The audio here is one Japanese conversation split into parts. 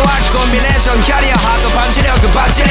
또한 combination 캐리어 하도 반지력 그 바지리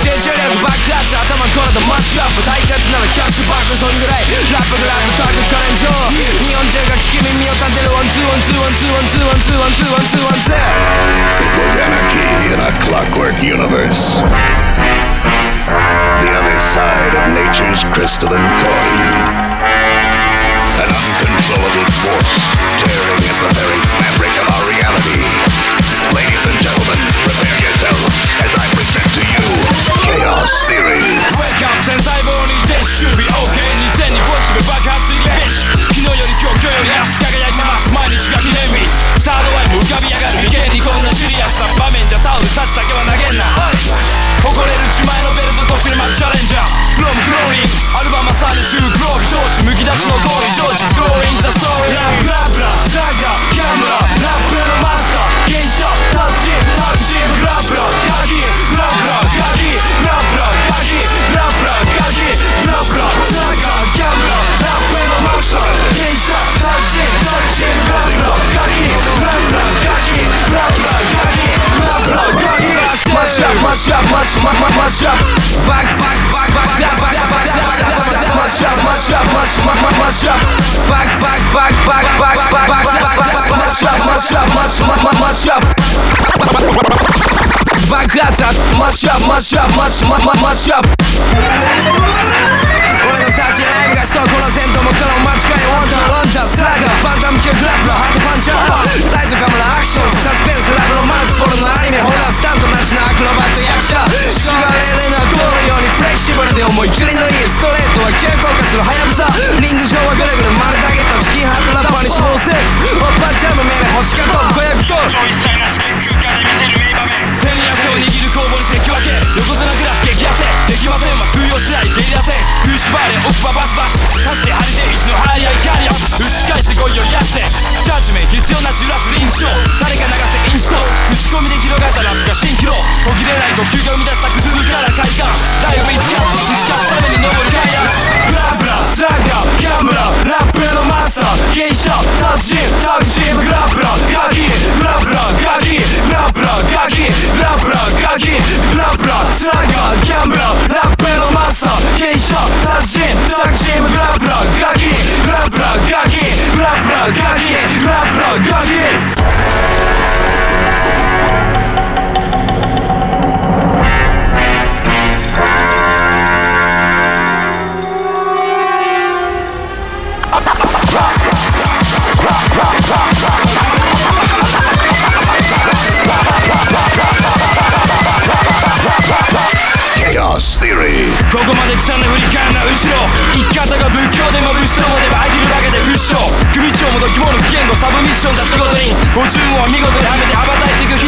진출력 그 바깥 아까만 걸어도 마치 아프 다이 같은 나라 캐시 바꾼 손그레 랍을 랍을 따고 전해줘 니 언제가 기김이 미어 딴 데로 원투 원투 원투 원투 원투 원투 원투 원투 It was anarchy in a clockwork universe The other side of nature's crystalline coin mashup. Back, back, back, back, back, back, back, back, back, mashup, mashup, mashup, mashup. Back, back, back, back, back, back, back, back, back, mashup, mashup, mashup, mashup. Богато, масштаб, масштаб, масштаб, масштаб. Kasia, Tazim, Tazim, Grabra, Gagi Grabra, Gagi, Grabra, Gagi Grabra, Gagi, Grabra, Traga, Kiambra, Lapelo, Masa Keisha, Tazim, Tazim, まで刻ん振り返るな後ろ。生き方が仏教でも後ろもで空いてるだけで不祥組長も度肝の危険度サブミッションだ仕事に50文は見事にはめて羽ばたいていく。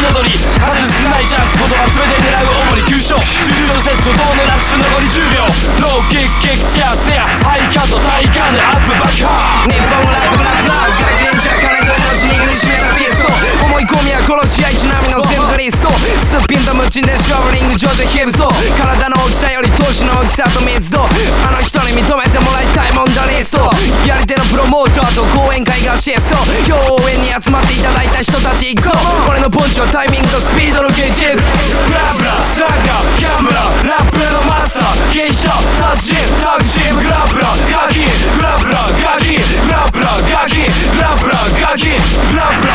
地でジョブリング上手ヒ響ソう体の大きさより投資の大きさと密度。あの人に認めてもらいたいもんだリストやり手のプロモーターと講演会がシエスト今日応援に集まっていただいた人たち行くぞ。俺のポンチはタイミングとスピードの芸術ジブラブラサガキャムララップのマスター芸者達人タクシーグラブラガキ。グラブラガキ。グラブラガキ。グラブラガキ。グラブラ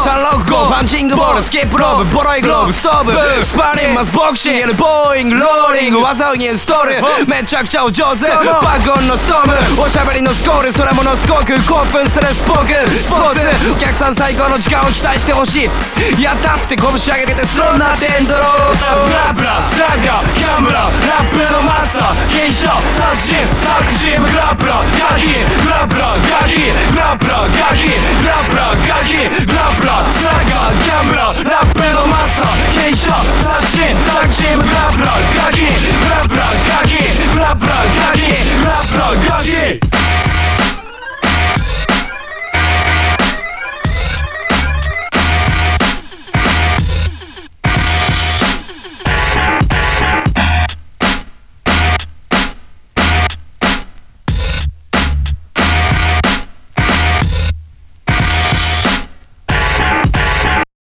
パンチングボールスキップロープボロいグローブストーブスパーリングマスボクシングボーイングローリング技をにインストールめちゃくちゃお上手爆音のストームおしゃべりのスコールそれものすごく興奮するスポークスポーツお客さん最高の時間を期待してほしいやったっつって拳上げてスローなデンドローラブラスラッガーギャンブラーラップのマスター現象達人タッグチームグラップラーガキグラップラーガキグラップラーガキグラップラーガキグラップラースラ Brambra, rapero masa Keisha, tak dzień, tak dzień, brabra Krakin, brabra